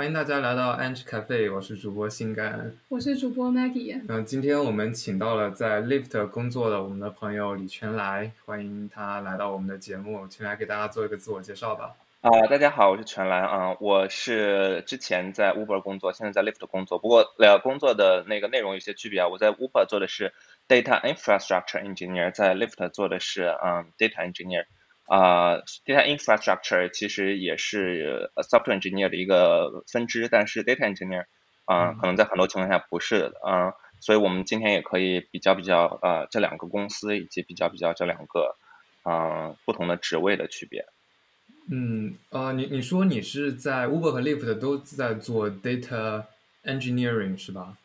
欢迎大家来到 Angie Cafe，我是主播心甘，我是主播 Maggie。嗯，今天我们请到了在 Lift 工作的我们的朋友李全来，欢迎他来到我们的节目。全来给大家做一个自我介绍吧。啊，大家好，我是全来啊，我是之前在 Uber 工作，现在在 Lift 工作，不过呃，工作的那个内容有些区别啊。我在 Uber 做的是 Data Infrastructure Engineer，在 Lift 做的是嗯 Data Engineer。啊，data infrastructure 其实也是 software engineer 的一个分支，但是 data engineer 啊，可能在很多情况下不是啊，所以我们今天也可以比较比较呃这两个公司以及比较比较这两个啊不同的职位的区别。嗯，呃，你你说你是在 Uber 和 Lyft 都在做 data engineering 是吧？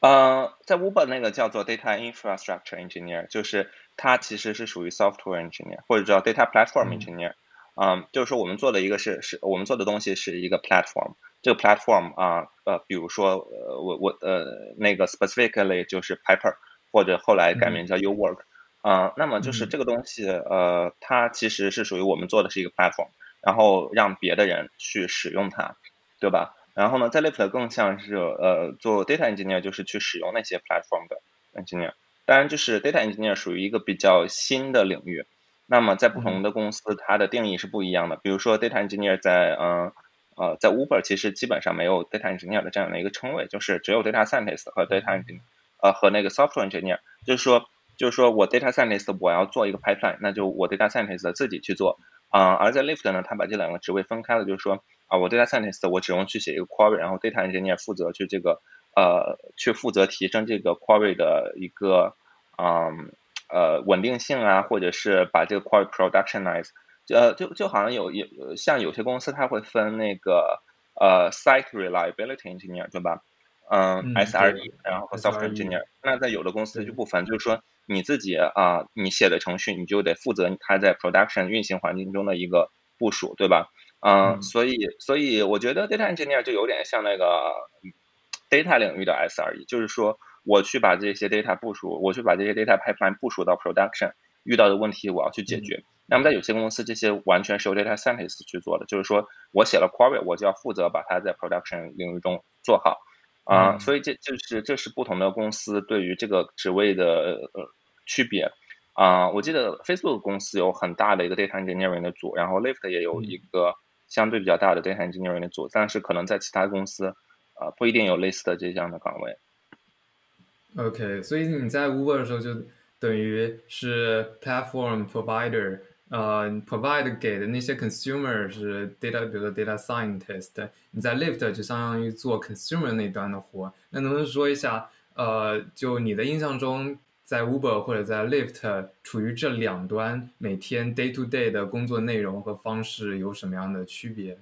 呃，在 Uber 那个叫做 data infrastructure engineer，就是它其实是属于 software engineer 或者叫 data platform engineer，嗯，就是说我们做的一个是是我们做的东西是一个 platform，这个 platform 啊呃，比如说呃我我呃那个 specifically 就是 Piper 或者后来改名叫 U Work，啊，那么就是这个东西呃它其实是属于我们做的是一个 platform，然后让别的人去使用它，对吧？然后呢，在 Lift 更像是呃做 data engineer，就是去使用那些 platform 的 engineer。当然，就是 data engineer 属于一个比较新的领域。那么在不同的公司，它的定义是不一样的。比如说 data engineer 在嗯呃在 Uber 其实基本上没有 data engineer 的这样的一个称谓，就是只有 data scientist 和 data engineer 呃和那个 software engineer。就是说就是说我 data scientist 我要做一个 pipeline，那就我 data scientist 自己去做啊。而在 Lift 呢，他把这两个职位分开了，就是说。啊，我 data scientist 我只用去写一个 query，然后 data engineer 负责去这个呃去负责提升这个 query 的一个嗯呃稳定性啊，或者是把这个 query productionize，呃就就好像有有像有些公司它会分那个呃 site reliability engineer 对吧？嗯，SRE，然后和 software engineer。那在有的公司就不分，就是说你自己啊你写的程序你就得负责它在 production 运行环境中的一个部署，对吧？嗯，所以所以我觉得 data engineer 就有点像那个 data 领域的 SRE，就是说我去把这些 data 部署，我去把这些 data pipeline 部署到 production，遇到的问题我要去解决。那么在有些公司，这些完全是由 data scientist 去做的，就是说我写了 query，我就要负责把它在 production 领域中做好。啊，所以这就是这是不同的公司对于这个职位的呃区别。啊，我记得 Facebook 公司有很大的一个 data engineering 的组，然后 Lyft 也有一个。相对比较大的 data engineering 的组，但是可能在其他公司，啊不一定有类似的这样的岗位。OK，所以你在 Uber 的时候就等于是 platform provider，呃，provide 给的那些 consumer 是 data，比如说 data scientist。你在 Lyft 就相当于做 consumer 那端的活。那能不能说一下，呃，就你的印象中？在 Uber 或者在 Lyft 处于这两端，每天 day to day 的工作内容和方式有什么样的区别？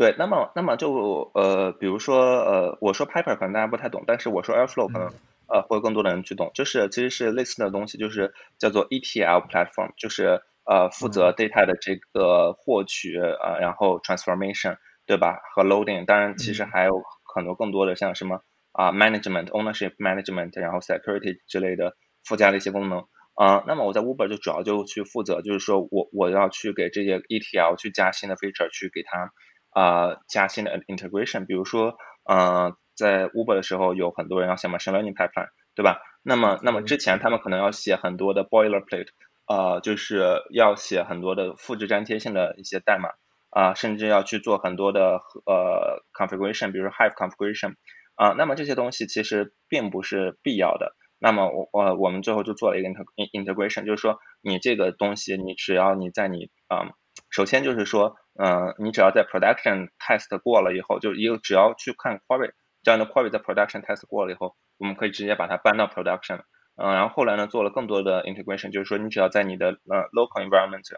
对，那么那么就呃，比如说呃，我说 Piper 可能大家不太懂，但是我说 Airflow 可能呃会有更多的人去懂，就是其实是类似的东西，就是叫做 ETL platform，就是呃负责 data 的这个获取呃，然后 transformation 对吧？和 loading，当然其实还有很多更多的像什么。啊，management ownership management，然后 security 之类的附加的一些功能啊。那么我在 Uber 就主要就去负责，就是说我我要去给这些 ETL 去加新的 feature，去给它啊加新的 integration。比如说，呃，在 Uber 的时候有很多人要写 machine learning pipeline，对吧？那么那么之前他们可能要写很多的 boilerplate，呃，就是要写很多的复制粘贴性的一些代码啊，甚至要去做很多的呃 configuration，比如说 Hive configuration。啊，那么这些东西其实并不是必要的。那么我我我们最后就做了一个 integration，就是说你这个东西，你只要你在你啊，首先就是说，嗯，你只要在 production test 过了以后，就一个只要去看 query，这样的 query 在 production test 过了以后，我们可以直接把它搬到 production。嗯，然后后来呢，做了更多的 integration，就是说你只要在你的呃 local environment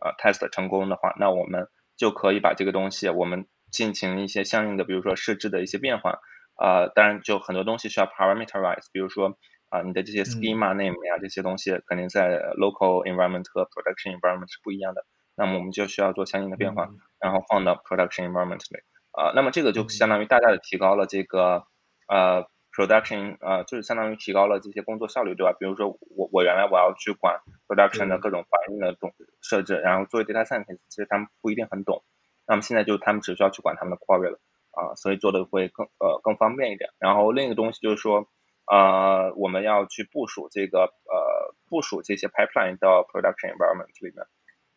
呃 test 成功的话，那我们就可以把这个东西我们进行一些相应的，比如说设置的一些变化。啊，当然就很多东西需要 parameterize，比如说啊，你的这些 schema name 呀，这些东西肯定在 local environment 和 production environment 是不一样的。那么我们就需要做相应的变化，然后放到 production environment 里。啊，那么这个就相当于大大的提高了这个呃 production，呃，就是相当于提高了这些工作效率，对吧？比如说我我原来我要去管 production 的各种环境的懂设置，然后作为 data scientist，其实他们不一定很懂。那么现在就他们只需要去管他们的 query 了。啊，所以做的会更呃更方便一点。然后另一个东西就是说，呃，我们要去部署这个呃部署这些 pipeline 到 production environment 里面。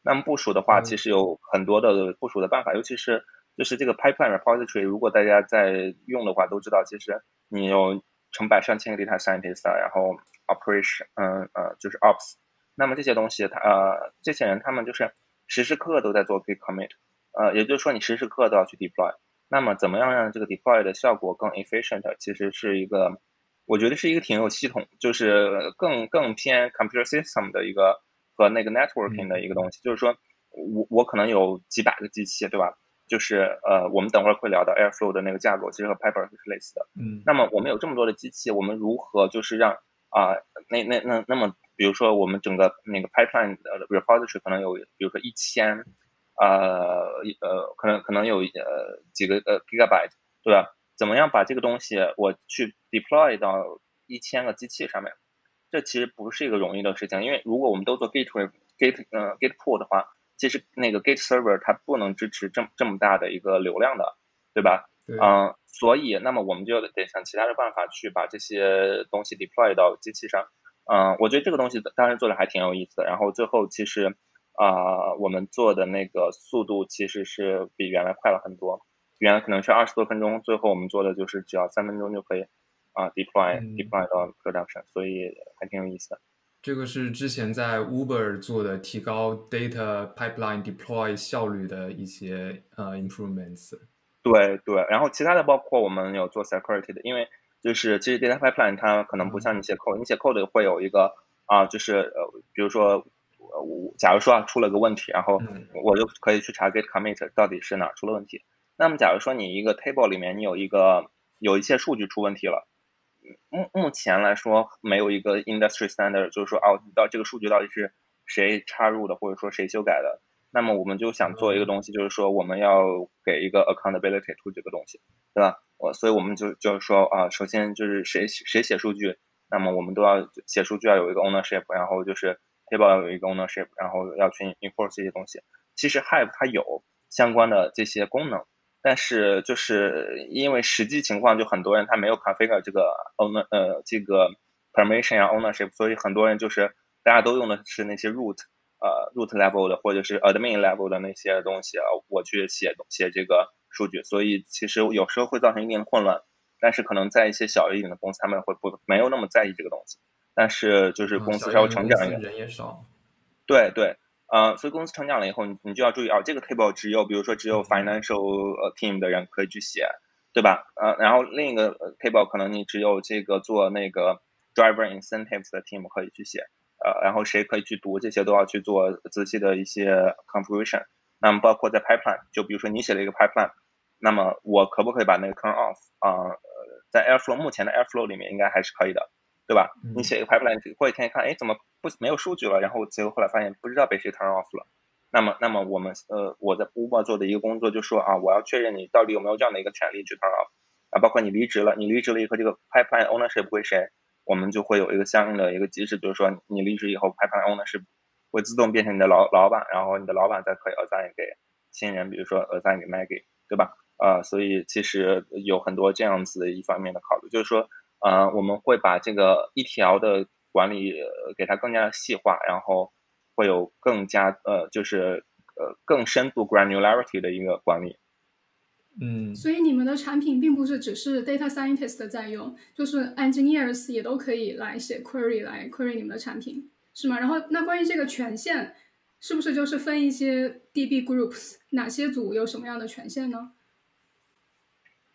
那么部署的话，其实有很多的部署的办法，尤其是就是这个 pipeline repository，如果大家在用的话，都知道，其实你有成百上千个 data scientist，然后 operation，嗯呃就是 ops，那么这些东西，他呃这些人他们就是时时刻刻都在做 commit，呃也就是说你时时刻刻都要去 deploy。那么怎么样让这个 deploy 的效果更 efficient？其实是一个，我觉得是一个挺有系统，就是更更偏 computer system 的一个和那个 networking 的一个东西。就是说我我可能有几百个机器，对吧？就是呃，我们等会儿会聊到 Airflow 的那个架构，其实和 Pipers 是类似的。嗯。那么我们有这么多的机器，我们如何就是让啊那那那那么，比如说我们整个那个 pipeline 的 repository 可能有，比如说一千。呃呃，可能可能有呃几个呃 gigabyte，对吧？怎么样把这个东西我去 deploy 到一千个机器上面？这其实不是一个容易的事情，因为如果我们都做 gate gate 呃 gate pool 的话，其实那个 gate server 它不能支持这么这么大的一个流量的，对吧？嗯，所以那么我们就得想其他的办法去把这些东西 deploy 到机器上。嗯，我觉得这个东西当时做的还挺有意思的。然后最后其实。啊，我们做的那个速度其实是比原来快了很多，原来可能是二十多分钟，最后我们做的就是只要三分钟就可以啊 deploy deploy 到 production，所以还挺有意思的。这个是之前在 Uber 做的提高 data pipeline deploy 效率的一些呃 improvements。对对，然后其他的包括我们有做 security 的，因为就是其实 data pipeline 它可能不像你写 code，你写 code 会有一个啊，就是呃，比如说。呃，我假如说啊出了个问题，然后我就可以去查 git commit 到底是哪出了问题。那么假如说你一个 table 里面你有一个有一些数据出问题了，目目前来说没有一个 industry standard，就是说哦，到这个数据到底是谁插入的，或者说谁修改的。那么我们就想做一个东西，就是说我们要给一个 accountability to 这个东西，对吧？我所以我们就就是说啊，首先就是谁谁写数据，那么我们都要写数据要有一个 ownership，然后就是。table 有一个 ownership，然后要去 enforce 这些东西。其实 Hive 它有相关的这些功能，但是就是因为实际情况，就很多人他没有 configure 这个 owner 呃这个 permission 啊 ownership，所以很多人就是大家都用的是那些 root 呃 root level 的或者是 admin level 的那些东西啊，我去写写这个数据，所以其实有时候会造成一定的混乱。但是可能在一些小一点的公司，他们会不没有那么在意这个东西。但是就是公司稍微成长一点，人也少。对对，呃，所以公司成长了以后，你你就要注意啊，这个 table 只有比如说只有 financial team 的人可以去写，对吧？呃，然后另一个 table 可能你只有这个做那个 driver incentives 的 team 可以去写，呃，然后谁可以去读这些都要去做仔细的一些 configuration。那么包括在 pipeline，就比如说你写了一个 pipeline，那么我可不可以把那个 turn off 啊？在 Airflow 目前的 Airflow 里面应该还是可以的。对吧？你写一个 pipeline，过几天一看，哎，怎么不没有数据了？然后结果后来发现不知道被谁 turn off 了。那么，那么我们呃，我在 Uber 做的一个工作就说啊，我要确认你到底有没有这样的一个权利去 turn off 啊，包括你离职了，你离职了以后这个 pipeline ownership 归谁？我们就会有一个相应的一个机制，就是说你离职以后 pipeline ownership 会自动变成你的老老板，然后你的老板再可以 assign 给新人，比如说 assign 给 Maggie，对吧？啊，所以其实有很多这样子的一方面的考虑，就是说。呃，我们会把这个一条的管理给它更加的细化，然后会有更加呃，就是呃更深度 granularity 的一个管理。嗯，所以你们的产品并不是只是 data scientist 在用，就是 engineers 也都可以来写 query 来 query 你们的产品，是吗？然后那关于这个权限，是不是就是分一些 DB groups，哪些组有什么样的权限呢？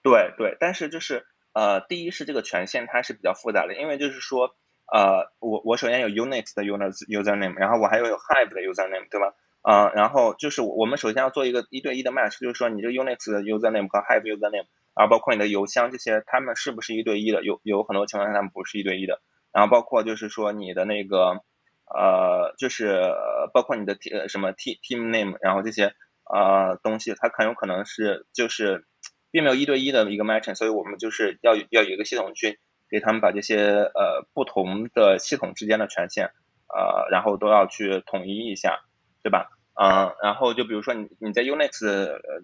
对对，但是就是。呃，第一是这个权限它是比较复杂的，因为就是说，呃，我我首先有 Unix 的 user username，然后我还有有 Hive 的 username，对吧？呃，然后就是我们首先要做一个一对一的 match，就是说你这个 Unix 的 username 和 Hive username，然后包括你的邮箱这些，他们是不是一对一的？有有很多情况下他们不是一对一的。然后包括就是说你的那个，呃，就是包括你的 T 什么 T team name，然后这些呃东西，它很有可能是就是。并没有一对一的一个 matching，所以我们就是要要有一个系统去给他们把这些呃不同的系统之间的权限呃，然后都要去统一一下，对吧？嗯，然后就比如说你你在 Unix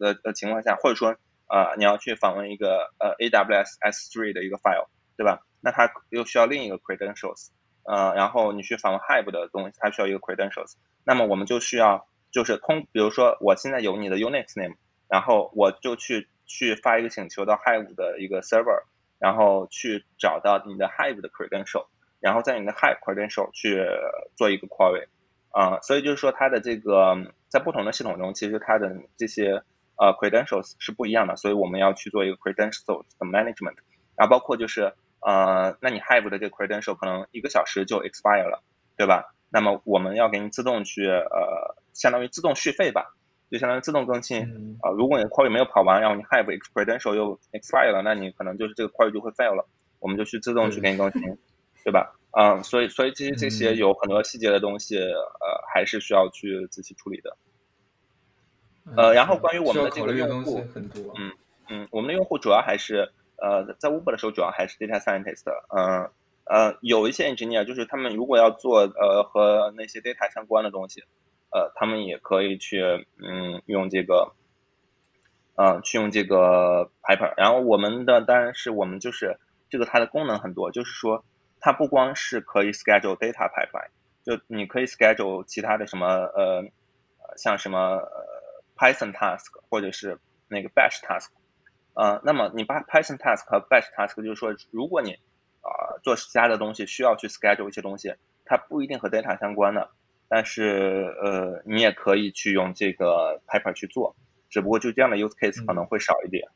的的情况下，或者说呃，你要去访问一个呃 AWS S3 的一个 file，对吧？那它又需要另一个 credentials，呃，然后你去访问 Hive 的东西，它需要一个 credentials。那么我们就需要就是通，比如说我现在有你的 Unix name，然后我就去去发一个请求到 Hive 的一个 server，然后去找到你的 Hive 的 credential，然后在你的 Hive credential 去做一个 query，啊，所以就是说它的这个在不同的系统中，其实它的这些呃 credentials 是不一样的，所以我们要去做一个 credentials 的 management，然后包括就是呃，那你 Hive 的这个 credential 可能一个小时就 expire 了，对吧？那么我们要给你自动去呃，相当于自动续费吧，就相当于自动更新啊。如果你 query 没有跑完，然后你 Hive credential 又 expire 了，那你可能就是这个 query 就会 fail 了，我们就去自动去给你更新，对吧？嗯，所以所以这些这些有很多细节的东西，呃，还是需要去仔细处理的。呃，然后关于我们的这个用户，嗯嗯，我们的用户主要还是呃，在 Uber 的时候主要还是 data scientist，嗯呃，有一些 engineer 就是他们如果要做呃和那些 data 相关的东西，呃，他们也可以去嗯用这个，呃，去用这个 Piper。然后我们的当然是我们就是这个它的功能很多，就是说它不光是可以 schedule data pipeline，就你可以 schedule 其他的什么呃像什么。Python task 或者是那个 Bash task，呃，那么你把 Python task 和 Bash task 就是说，如果你啊做其他的东西需要去 schedule 一些东西，它不一定和 data 相关的，但是呃你也可以去用这个 Piper 去做，只不过就这样的 use case 可能会少一点。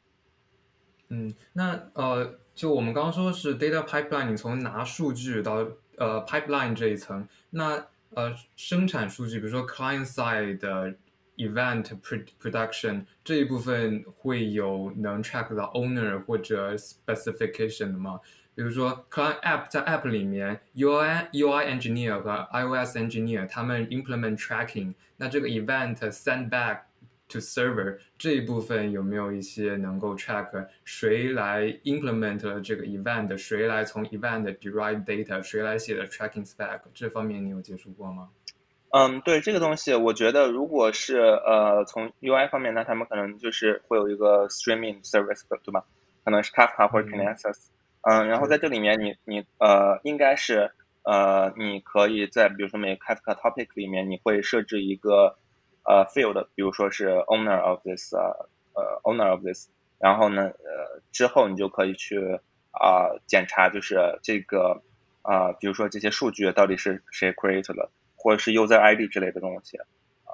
嗯，那呃就我们刚刚说是 data pipeline，你从拿数据到呃 pipeline 这一层，那呃生产数据，比如说 client side 的。Event production 这一部分会有能 track 到 owner 或者 specification 的吗？比如说，client app 在 app 里面，UI UI engineer 和 iOS engineer 他们 implement tracking，那这个 event send back to server 这一部分有没有一些能够 track 谁来 implement 了这个 event，谁来从 event derive data，谁来写的 tracking spec？这方面你有接触过吗？嗯，对这个东西，我觉得如果是呃从 UI 方面，那他们可能就是会有一个 streaming service，对吧？可能是 Kafka 或者 Kinesis。嗯，然后在这里面，你你呃应该是呃你可以在比如说每个 Kafka topic 里面，你会设置一个呃 field，比如说是 owner of this 呃 owner of this，然后呢呃之后你就可以去啊检查就是这个啊比如说这些数据到底是谁 create 的。或者是 user ID 之类的东西，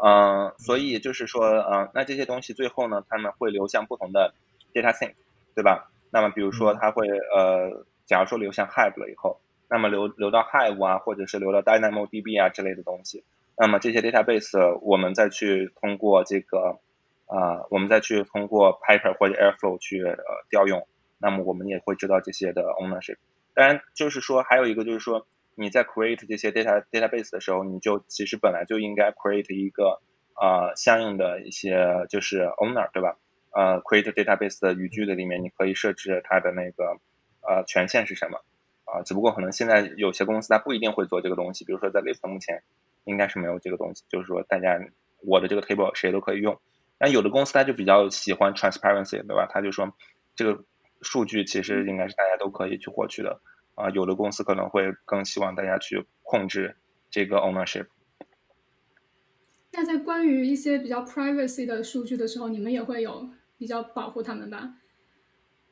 嗯，所以就是说，嗯，那这些东西最后呢，他们会流向不同的 data sink，对吧？那么比如说，它会呃，假如说流向 Hive 了以后，那么流流到 Hive 啊，或者是流到 DynamoDB 啊之类的东西，那么这些 database 我们再去通过这个啊，我们再去通过 Piper 或者 Airflow 去呃调用，那么我们也会知道这些的 ownership。当然，就是说还有一个就是说。你在 create 这些 data database 的时候，你就其实本来就应该 create 一个呃相应的一些就是 owner 对吧？呃，create database 的语句的里面，你可以设置它的那个呃权限是什么啊？只不过可能现在有些公司它不一定会做这个东西，比如说在 Lyft 目前应该是没有这个东西，就是说大家我的这个 table 谁都可以用。但有的公司它就比较喜欢 transparency 对吧？他就说这个数据其实应该是大家都可以去获取的。啊，有的公司可能会更希望大家去控制这个 ownership。那在关于一些比较 privacy 的数据的时候，你们也会有比较保护他们吧？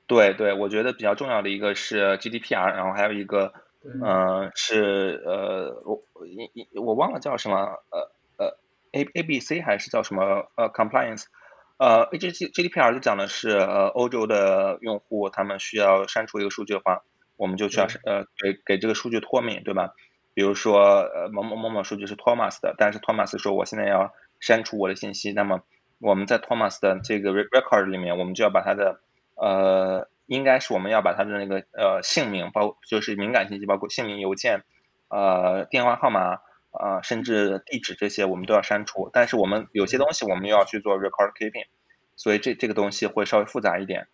对对，我觉得比较重要的一个是 GDPR，然后还有一个，嗯，是呃，我我我忘了叫什么，呃呃，A A B C 还是叫什么呃 compliance，呃，G G GDPR 就讲的是呃欧洲的用户他们需要删除一个数据的话。我们就需要呃给给这个数据脱敏，对吧？比如说呃某某某某数据是 Thomas 的，但是 Thomas 说我现在要删除我的信息，那么我们在 Thomas 的这个 record 里面，我们就要把他的呃应该是我们要把他的那个呃姓名，包就是敏感信息，包括姓名、邮件、呃电话号码啊，甚至地址这些我们都要删除。但是我们有些东西我们又要去做 record keeping，所以这这个东西会稍微复杂一点。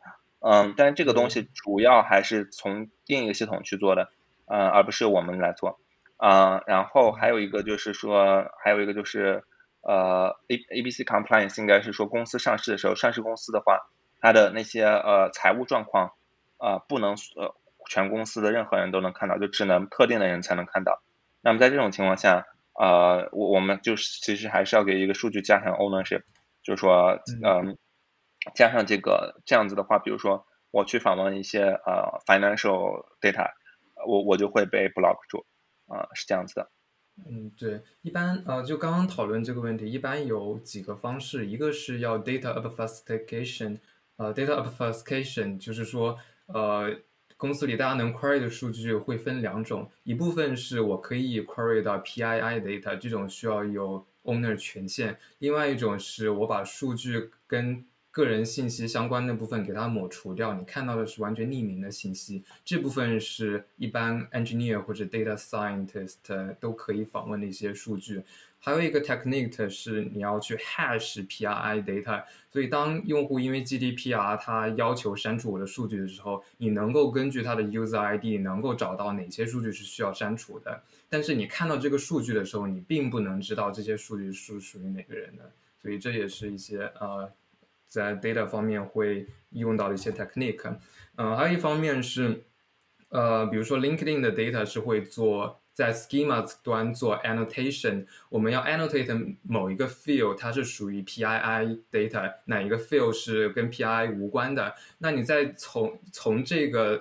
嗯，但是这个东西主要还是从另一个系统去做的，嗯，而不是我们来做，啊，然后还有一个就是说，还有一个就是呃，A A B C compliance 应该是说公司上市的时候，上市公司的话，它的那些呃财务状况，呃不能呃全公司的任何人都能看到，就只能特定的人才能看到。那么在这种情况下，呃我我们就是其实还是要给一个数据加上 ownership，就是说嗯加上这个这样子的话，比如说我去访问一些呃 financial data，我我就会被 block 住，啊是这样子的。嗯，对，一般呃，就刚刚讨论这个问题，一般有几个方式，一个是要 data obfuscation，呃，data obfuscation 就是说，呃，公司里大家能 query 的数据会分两种，一部分是我可以 query 到 PII data，这种需要有 owner 权限，另外一种是我把数据跟个人信息相关的部分给它抹除掉，你看到的是完全匿名的信息。这部分是一般 engineer 或者 data scientist 都可以访问的一些数据。还有一个 technique 是你要去 hash PII data。所以当用户因为 GDPR 它要求删除我的数据的时候，你能够根据它的 user ID 能够找到哪些数据是需要删除的。但是你看到这个数据的时候，你并不能知道这些数据是属于哪个人的。所以这也是一些呃。在 data 方面会用到的一些 technique，呃，还有一方面是，呃，比如说 LinkedIn 的 data 是会做在 schemas 端做 annotation，我们要 annotate 某一个 field，它是属于 PII data，哪一个 field 是跟 PII 无关的，那你在从从这个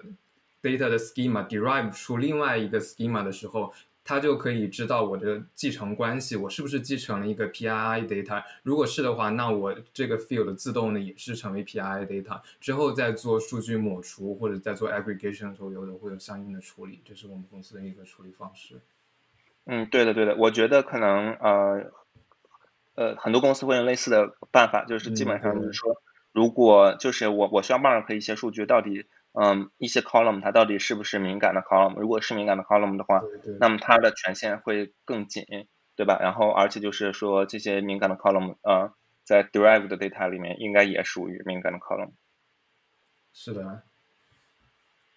data 的 schema derive 出另外一个 schema 的时候。它就可以知道我的继承关系，我是不是继承了一个 PII data？如果是的话，那我这个 field 自动的也是成为 PII data。之后再做数据抹除或者在做 aggregation 的时候，有的会有相应的处理，这是我们公司的一个处理方式。嗯，对的，对的，我觉得可能呃呃很多公司会用类似的办法，就是基本上就是说，如果就是我我需要 mark 一些数据到底。嗯，一些 column 它到底是不是敏感的 column？如果是敏感的 column 的话，那么它的权限会更紧，对吧？然后而且就是说这些敏感的 column，呃，在 derived data 里面应该也属于敏感的 column。是的。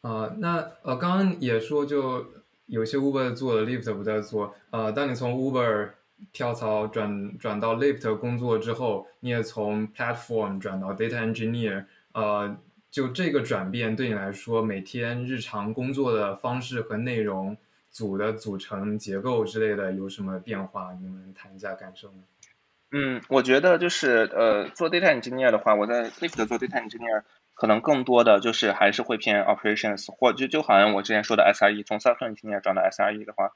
啊，那呃，刚刚也说就有些 Uber 做的 Lyft 不在做。呃，当你从 Uber 跳槽转转到 Lyft 工作之后，你也从 platform 转到 data engineer，呃。就这个转变对你来说，每天日常工作的方式和内容、组的组成结构之类的有什么变化？你们谈一下感受呢？嗯，我觉得就是呃，做 data engineer 的话，我在 Lyft 做 data engineer，可能更多的就是还是会偏 operations，或就就好像我之前说的 SRE，从 software engineer 转到 SRE 的话，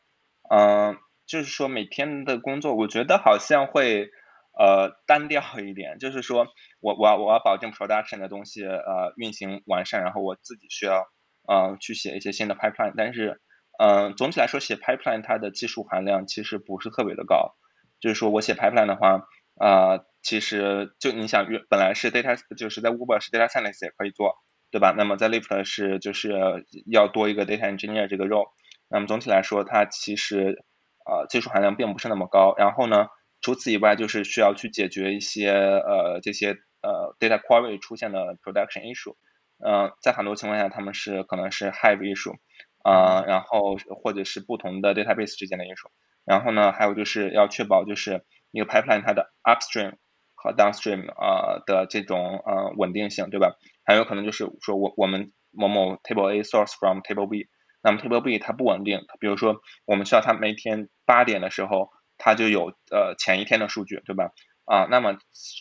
嗯，就是说每天的工作，我觉得好像会。呃，单调一点，就是说我我要我要保证 production 的东西呃运行完善，然后我自己需要呃去写一些新的 pipeline，但是嗯总体来说写 pipeline 它的技术含量其实不是特别的高，就是说我写 pipeline 的话啊其实就你想本来是 data 就是在 Uber 是 data scientist 也可以做，对吧？那么在 Lyft 是就是要多一个 data engineer 这个 role，那么总体来说它其实呃技术含量并不是那么高，然后呢？除此以外，就是需要去解决一些呃这些呃 data query 出现的 production issue，呃，在很多情况下，他们是可能是 Hive issue，啊，然后或者是不同的 database 之间的 issue，然后呢，还有就是要确保就是一个 pipeline 它的 upstream 和 downstream 啊的这种呃稳定性，对吧？还有可能就是说我我们某某 table A source from table B，那么 table B 它不稳定，比如说我们需要它每天八点的时候。它就有呃前一天的数据，对吧？啊，那么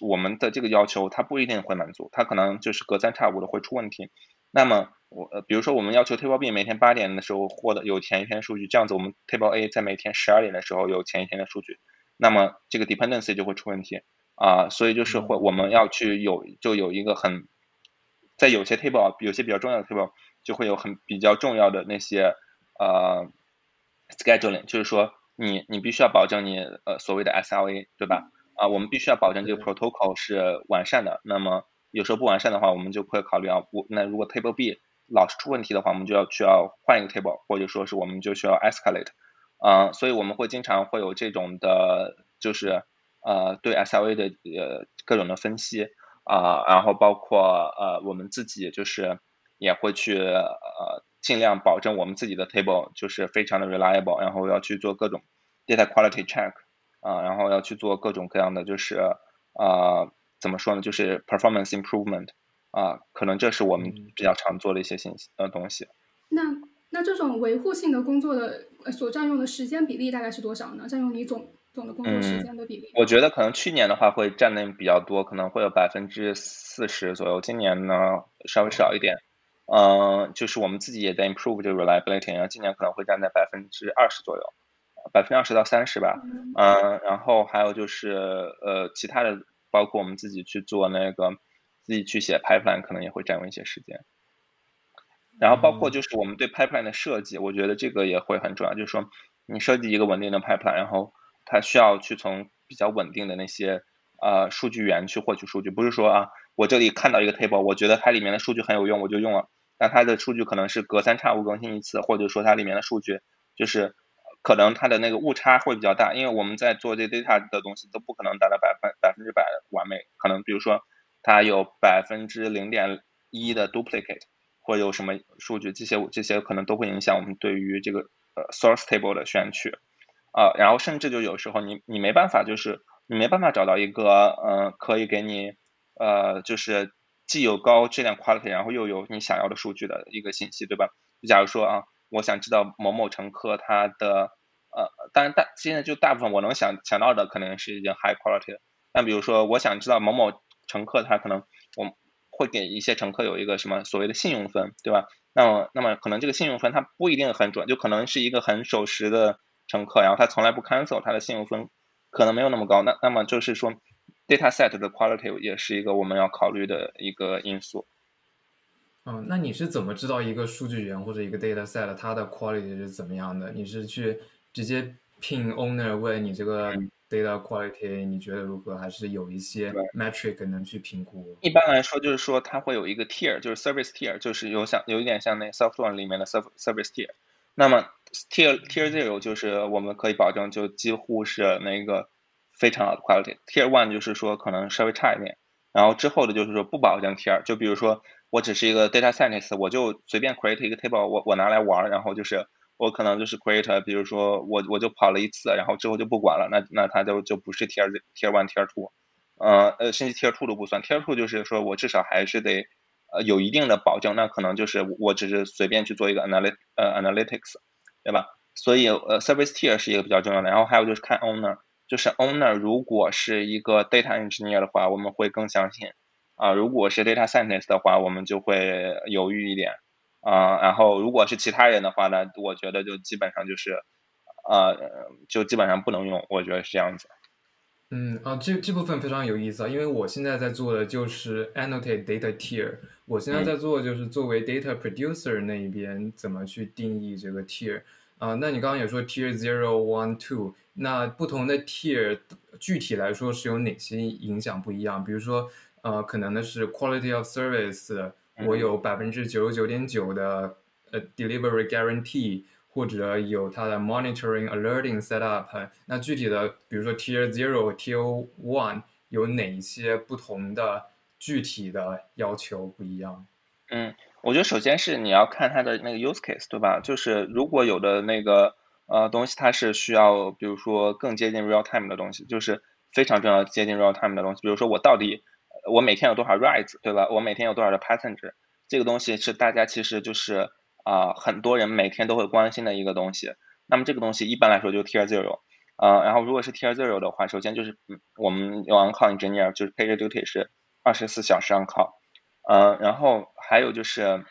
我们的这个要求它不一定会满足，它可能就是隔三差五的会出问题。那么我呃比如说我们要求 table B 每天八点的时候获得有前一天数据，这样子我们 table A 在每天十二点的时候有前一天的数据，那么这个 dependency 就会出问题啊。所以就是会我们要去有就有一个很在有些 table 有些比较重要的 table 就会有很比较重要的那些呃 scheduling，就是说。你你必须要保证你呃所谓的 SLA 对吧？啊，我们必须要保证这个 protocol 是完善的。那么有时候不完善的话，我们就会考虑啊，我那如果 table B 老是出问题的话，我们就要需要换一个 table，或者说是我们就需要 escalate。啊，所以我们会经常会有这种的，就是呃对 SLA 的呃各种的分析啊，然后包括呃我们自己就是也会去呃。尽量保证我们自己的 table 就是非常的 reliable，然后要去做各种 data quality check 啊，然后要去做各种各样的就是啊怎么说呢，就是 performance improvement 啊，可能这是我们比较常做的一些信息呃东西。那那这种维护性的工作的所占用的时间比例大概是多少呢？占用你总总的工作时间的比例？我觉得可能去年的话会占的比较多，可能会有百分之四十左右。今年呢稍微少一点。嗯，就是我们自己也在 improve 这个 reliability，然后今年可能会占在百分之二十左右，百分之二十到三十吧。嗯，然后还有就是呃其他的，包括我们自己去做那个自己去写 pipeline，可能也会占用一些时间。然后包括就是我们对 pipeline 的设计，我觉得这个也会很重要。就是说，你设计一个稳定的 pipeline，然后它需要去从比较稳定的那些呃数据源去获取数据，不是说啊，我这里看到一个 table，我觉得它里面的数据很有用，我就用了。那它的数据可能是隔三差五更新一次，或者说它里面的数据就是可能它的那个误差会比较大，因为我们在做这 data 的东西都不可能达到百分百分之百完美，可能比如说它有百分之零点一的 duplicate。或有什么数据，这些这些可能都会影响我们对于这个呃 source table 的选取啊，然后甚至就有时候你你没办法，就是你没办法找到一个呃可以给你呃就是既有高质量 quality，然后又有你想要的数据的一个信息，对吧？就假如说啊，我想知道某某乘客他的呃，当然大现在就大部分我能想想到的可能是一件 high quality 的，但比如说我想知道某某乘客他可能我。会给一些乘客有一个什么所谓的信用分，对吧？那么，那么可能这个信用分它不一定很准，就可能是一个很守时的乘客，然后他从来不 cancel，他的信用分可能没有那么高。那那么就是说，data set 的 quality 也是一个我们要考虑的一个因素。嗯，那你是怎么知道一个数据源或者一个 data set 它的 quality 是怎么样的？你是去直接 ping owner 问你这个？data quality 你觉得如何？还是有一些 metric 能去评估？一般来说，就是说它会有一个 tier，就是 service tier，就是有像有一点像那 software 里面的 service tier。那么 tier tier zero 就是我们可以保证就几乎是那个非常好的 quality。tier one 就是说可能稍微差一点，然后之后的就是说不保证 tier。就比如说我只是一个 data scientist，我就随便 create 一个 table，我我拿来玩，然后就是。我可能就是 create，比如说我我就跑了一次，然后之后就不管了，那那它就就不是 tier tier one tier two，呃呃甚至 tier two 都不算，tier two 就是说我至少还是得呃有一定的保证，那可能就是我只是随便去做一个 analy 呃 analytics，对吧？所以呃 service tier 是一个比较重要的，然后还有就是看 owner，就是 owner 如果是一个 data engineer 的话，我们会更相信啊，如果是 data scientist 的话，我们就会犹豫一点。啊，然后如果是其他人的话呢，我觉得就基本上就是，呃，就基本上不能用，我觉得是这样子。嗯，啊，这这部分非常有意思啊，因为我现在在做的就是 annotate data tier，我现在在做就是作为 data producer 那一边怎么去定义这个 tier 啊？那你刚刚也说 tier zero one two，那不同的 tier 具体来说是有哪些影响不一样？比如说，呃，可能的是 quality of service。我有百分之九十九点九的呃 delivery guarantee，或者有它的 monitoring alerting set up。那具体的，比如说 tier zero、tier one 有哪一些不同的具体的要求不一样？嗯，我觉得首先是你要看它的那个 use case，对吧？就是如果有的那个呃东西它是需要，比如说更接近 real time 的东西，就是非常重要接近 real time 的东西，比如说我到底。我每天有多少 rides，对吧？我每天有多少的 passenger，这个东西是大家其实就是啊，很多人每天都会关心的一个东西。那么这个东西一般来说就 tier zero，啊，然后如果是 tier zero 的话，首先就是我们用 on call engineer，就是 page duty 是二十四小时 on call，呃，然后还有就是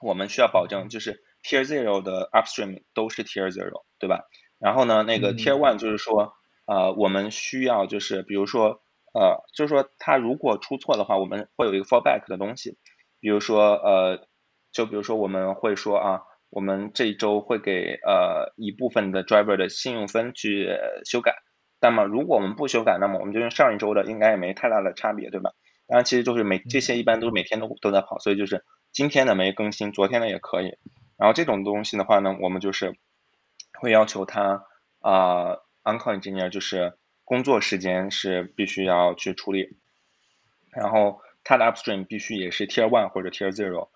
我们需要保证就是 tier zero 的 upstream 都是 tier zero，对吧？然后呢，那个 tier one 就是说，呃，我们需要就是比如说。呃，就是说，它如果出错的话，我们会有一个 fallback 的东西，比如说，呃，就比如说，我们会说啊，我们这一周会给呃一部分的 driver 的信用分去修改，那么如果我们不修改，那么我们就用上一周的，应该也没太大的差别，对吧？当然，其实就是每这些一般都是每天都都在跑，所以就是今天的没更新，昨天的也可以。然后这种东西的话呢，我们就是会要求他啊，on-call engineer 就是。工作时间是必须要去处理，然后它的 upstream 必须也是 tier one 或者 tier zero，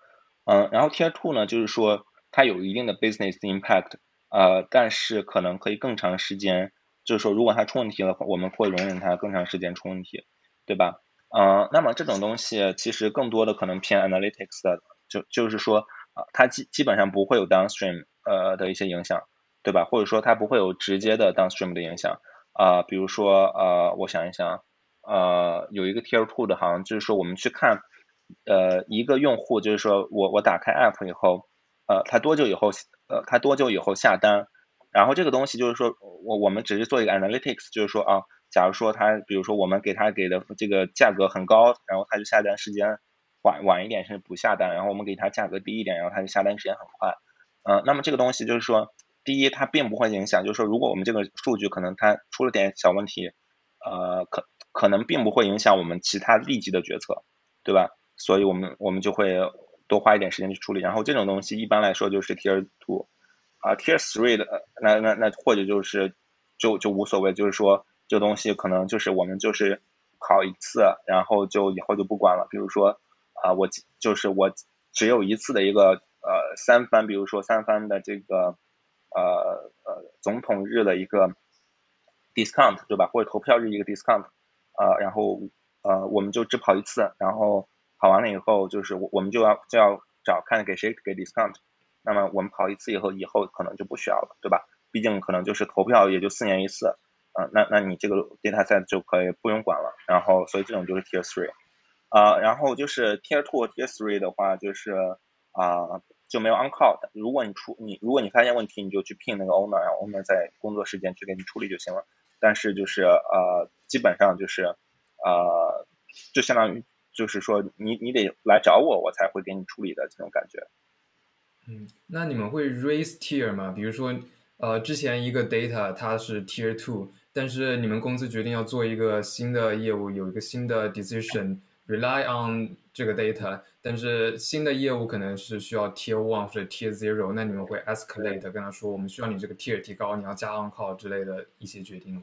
嗯，然后 tier two 呢，就是说它有一定的 business impact，呃，但是可能可以更长时间，就是说如果它出问题了，我们会容忍它更长时间出问题，对吧？呃，那么这种东西其实更多的可能偏 analytics 的，就就是说啊，它基基本上不会有 downstream 呃的一些影响，对吧？或者说它不会有直接的 downstream 的影响啊，比如说呃，我想一想，呃，有一个 tier two 的，好像就是说我们去看呃一个用户，就是说我我打开 app 以后，呃，他多久以后呃他多久以后下单，然后这个东西就是说我我们只是做一个 analytics，就是说啊。假如说他，比如说我们给他给的这个价格很高，然后他就下单时间晚晚一点，甚至不下单，然后我们给他价格低一点，然后他就下单时间很快。嗯，那么这个东西就是说，第一，它并不会影响，就是说，如果我们这个数据可能它出了点小问题，呃，可可能并不会影响我们其他立即的决策，对吧？所以我们我们就会多花一点时间去处理。然后这种东西一般来说就是 tier two，啊，tier three 的那那那或者就是就就无所谓，就是说。这东西可能就是我们就是考一次，然后就以后就不管了。比如说啊，我就是我只有一次的一个呃三番，比如说三番的这个呃呃总统日的一个 discount 对吧？或者投票日一个 discount 啊，然后呃我们就只跑一次，然后跑完了以后就是我我们就要就要找看给谁给 discount。那么我们跑一次以后，以后可能就不需要了，对吧？毕竟可能就是投票也就四年一次。啊，那那你这个 data set 就可以不用管了，然后所以这种就是 tier three，啊，然后就是 tier two、tier three 的话就是啊就没有 on call 的，如果你出你如果你发现问题，你就去聘那个 owner，然后 owner 在工作时间去给你处理就行了。但是就是呃基本上就是呃就相当于就是说你你得来找我，我才会给你处理的这种感觉。嗯，那你们会 raise tier 吗？比如说呃之前一个 data 它是 tier two。但是你们公司决定要做一个新的业务，有一个新的 decision，rely on 这个 data，但是新的业务可能是需要 tier one 或者 tier zero，那你们会 escalate 跟他说，我们需要你这个 tier 提高，你要加 on call 之类的一些决定吗？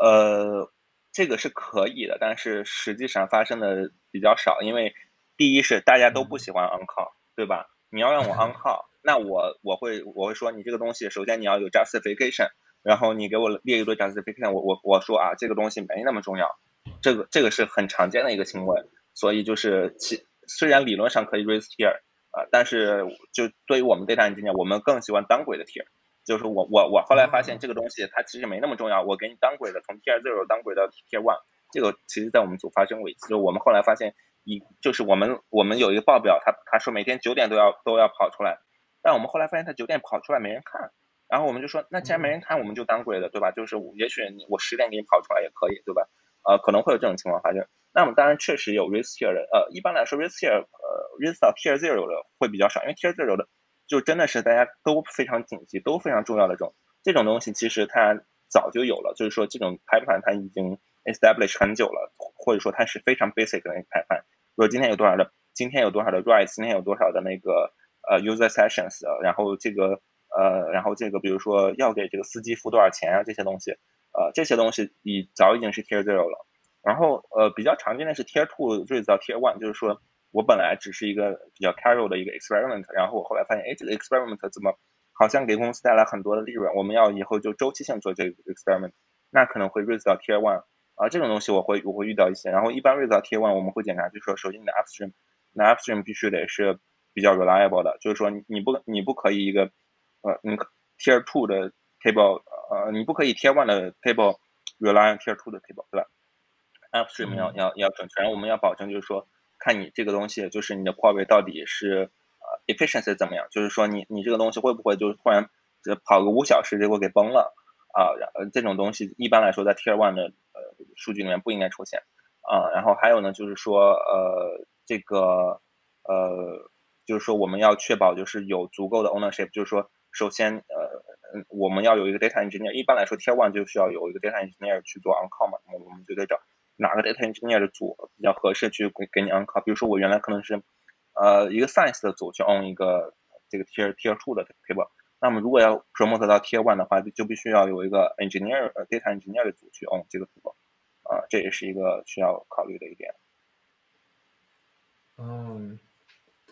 呃，这个是可以的，但是实际上发生的比较少，因为第一是大家都不喜欢 on call，对吧？你要让我 on call，那我我会我会说你这个东西，首先你要有 justification。然后你给我列一堆 justification，我我我说啊，这个东西没那么重要，这个这个是很常见的一个行为，所以就是其虽然理论上可以 raise tier 啊，但是就对于我们 data engineer，我们更喜欢 downgrade tier，就是我我我后来发现这个东西它其实没那么重要，我给你 downgrade 从 tier zero downgrade 到 tier one，这个其实在我们组发生过一次，就我们后来发现一就是我们我们有一个报表，他他说每天九点都要都要跑出来，但我们后来发现他九点跑出来没人看。然后我们就说，那既然没人看，我们就当鬼的，对吧？就是也许你我十点给你跑出来也可以，对吧？呃，可能会有这种情况发生。那么当然确实有 risk tier 的，呃，一般来说 risk tier，呃，risk 到 tier zero 的会比较少，因为 tier zero 的就真的是大家都非常紧急、都非常重要的这种这种东西，其实它早就有了，就是说这种 pipeline 它已经 establish 很久了，或者说它是非常 basic 的 pipeline。比如今天有多少的，今天有多少的 writes，今天有多少的那个呃 user sessions，然后这个。呃，然后这个比如说要给这个司机付多少钱啊，这些东西，呃，这些东西已早已经是 tier zero 了。然后呃，比较常见的是 tier two raise 到 tier one，就是说我本来只是一个比较 casual 的一个 experiment，然后我后来发现，哎，这个 experiment 怎么好像给公司带来很多的利润？我们要以后就周期性做这个 experiment，那可能会 raise 到 tier one 啊，这种东西我会我会遇到一些。然后一般 raise 到 tier one，我们会检查，就是说首先你的 upstream，那 upstream 必须得是比较 reliable 的，就是说你不你不可以一个呃，你 tier two 的 table，呃，你不可以 tier one 的 table rely on tier two 的 table，对吧？upstream 要要要准确，然后我们要保证就是说，看你这个东西，就是你的破位到底是呃 efficiency 怎么样，就是说你你这个东西会不会就是突然这跑个五小时结果给崩了啊？呃这种东西一般来说在 tier one 的呃数据里面不应该出现啊。然后还有呢，就是说呃这个呃就是说我们要确保就是有足够的 ownership，就是说。首先，呃，我们要有一个 data engineer。一般来说，tier one 就需要有一个 data engineer 去做 on call 嘛。那么我们就得找哪个 data engineer 的组比较合适去给给你 on call。比如说，我原来可能是呃一个 science 的组去 on 一个这个 tier tier two 的 table。那么如果要 promote 到 tier one 的话，就必须要有一个 engineer 呃 data engineer 的组去 on 这个 table。啊，这也是一个需要考虑的一点。嗯。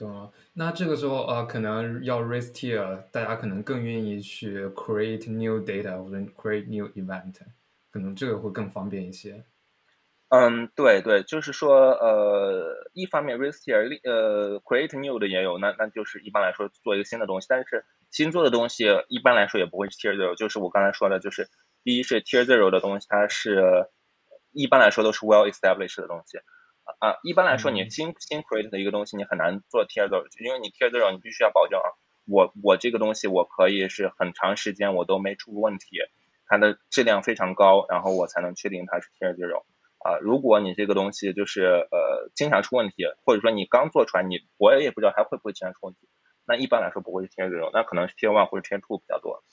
懂那这个时候呃，可能要 raise tier，大家可能更愿意去 create new data 或者 create new event，可能这个会更方便一些。嗯，对对，就是说，呃，一方面 raise tier，呃，create new 的也有，那那就是一般来说做一个新的东西，但是新做的东西一般来说也不会是 tier zero，就是我刚才说的，就是第一是 tier zero 的东西，它是一般来说都是 well established 的东西，啊，一般来说你新新 create 的一个东西，你很难做 tier zero，因为你 tier zero 你必须要保证啊，我我这个东西我可以是很长时间我都没出过问题，它的质量非常高，然后我才能确定它是 tier zero。啊，如果你这个东西就是呃经常出问题，或者说你刚做出来，你我也不知道它会不会经常出问题，那一般来说不会是 Tier Zero，那可能是 Tier One 或者 Tier Two 比较多。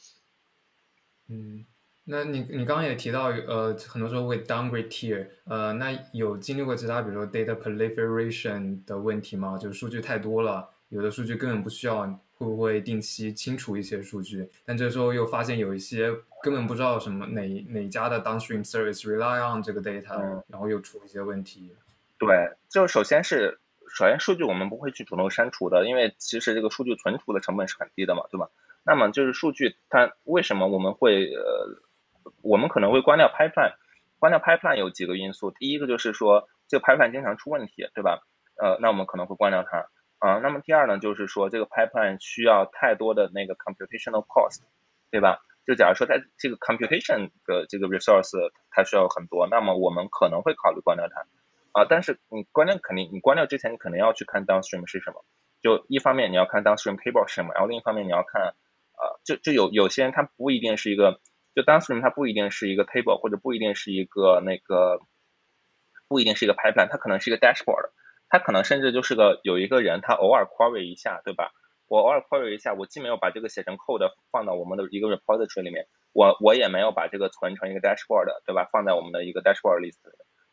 嗯，那你你刚刚也提到，呃，很多时候会 downgrade tier，呃，那有经历过其他比如说 data proliferation 的问题吗？就是数据太多了，有的数据根本不需要。会不会定期清除一些数据？但这时候又发现有一些根本不知道什么哪哪家的 downstream service rely on 这个 data，然后又出一些问题。对，就首先是首先数据我们不会去主动删除的，因为其实这个数据存储的成本是很低的嘛，对吧？那么就是数据它为什么我们会呃我们可能会关掉 pipeline？关掉 pipeline 有几个因素，第一个就是说这个 pipeline 经常出问题，对吧？呃，那我们可能会关掉它。啊，那么第二呢，就是说这个 pipeline 需要太多的那个 computational cost，对吧？就假如说它这个 computation 的这个 resource 它需要很多，那么我们可能会考虑关掉它。啊，但是你关掉肯定，你关掉之前你肯定要去看 downstream 是什么。就一方面你要看 downstream table 是什么，然后另一方面你要看，呃，就就有有些人他不一定是一个，就 downstream 它不一定是一个 table 或者不一定是一个那个，不一定是一个 pipeline，它可能是一个 dashboard。它可能甚至就是个有一个人，他偶尔 query 一下，对吧？我偶尔 query 一下，我既没有把这个写成 code 放到我们的一个 repository 里面，我我也没有把这个存成一个 dashboard，对吧？放在我们的一个 dashboard list。